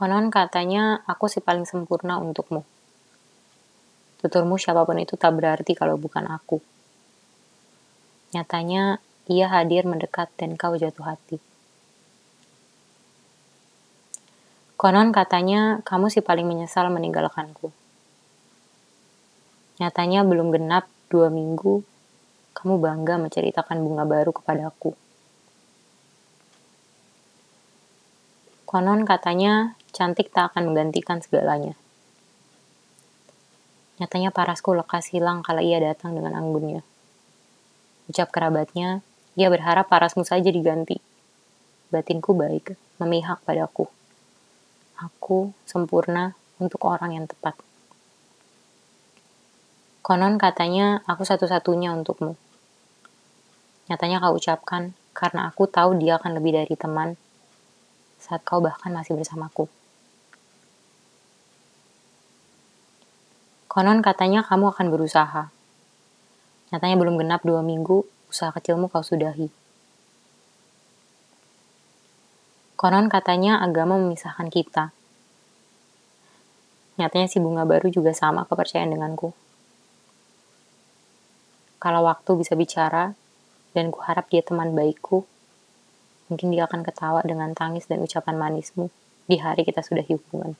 Konon katanya aku si paling sempurna untukmu. Tuturmu siapa pun itu tak berarti kalau bukan aku. Nyatanya, ia hadir mendekat dan kau jatuh hati. Konon katanya kamu si paling menyesal meninggalkanku. Nyatanya belum genap dua minggu, kamu bangga menceritakan bunga baru kepadaku. Konon katanya cantik tak akan menggantikan segalanya. Nyatanya parasku lekas hilang kala ia datang dengan anggunnya. Ucap kerabatnya, ia berharap parasmu saja diganti. Batinku baik, memihak padaku. Aku sempurna untuk orang yang tepat. Konon katanya aku satu-satunya untukmu. Nyatanya kau ucapkan karena aku tahu dia akan lebih dari teman saat kau bahkan masih bersamaku. Konon katanya kamu akan berusaha. Nyatanya belum genap dua minggu, usaha kecilmu kau sudahi. Konon katanya agama memisahkan kita. Nyatanya si bunga baru juga sama kepercayaan denganku. Kalau waktu bisa bicara, dan kuharap dia teman baikku, mungkin dia akan ketawa dengan tangis dan ucapan manismu di hari kita sudah hubungan.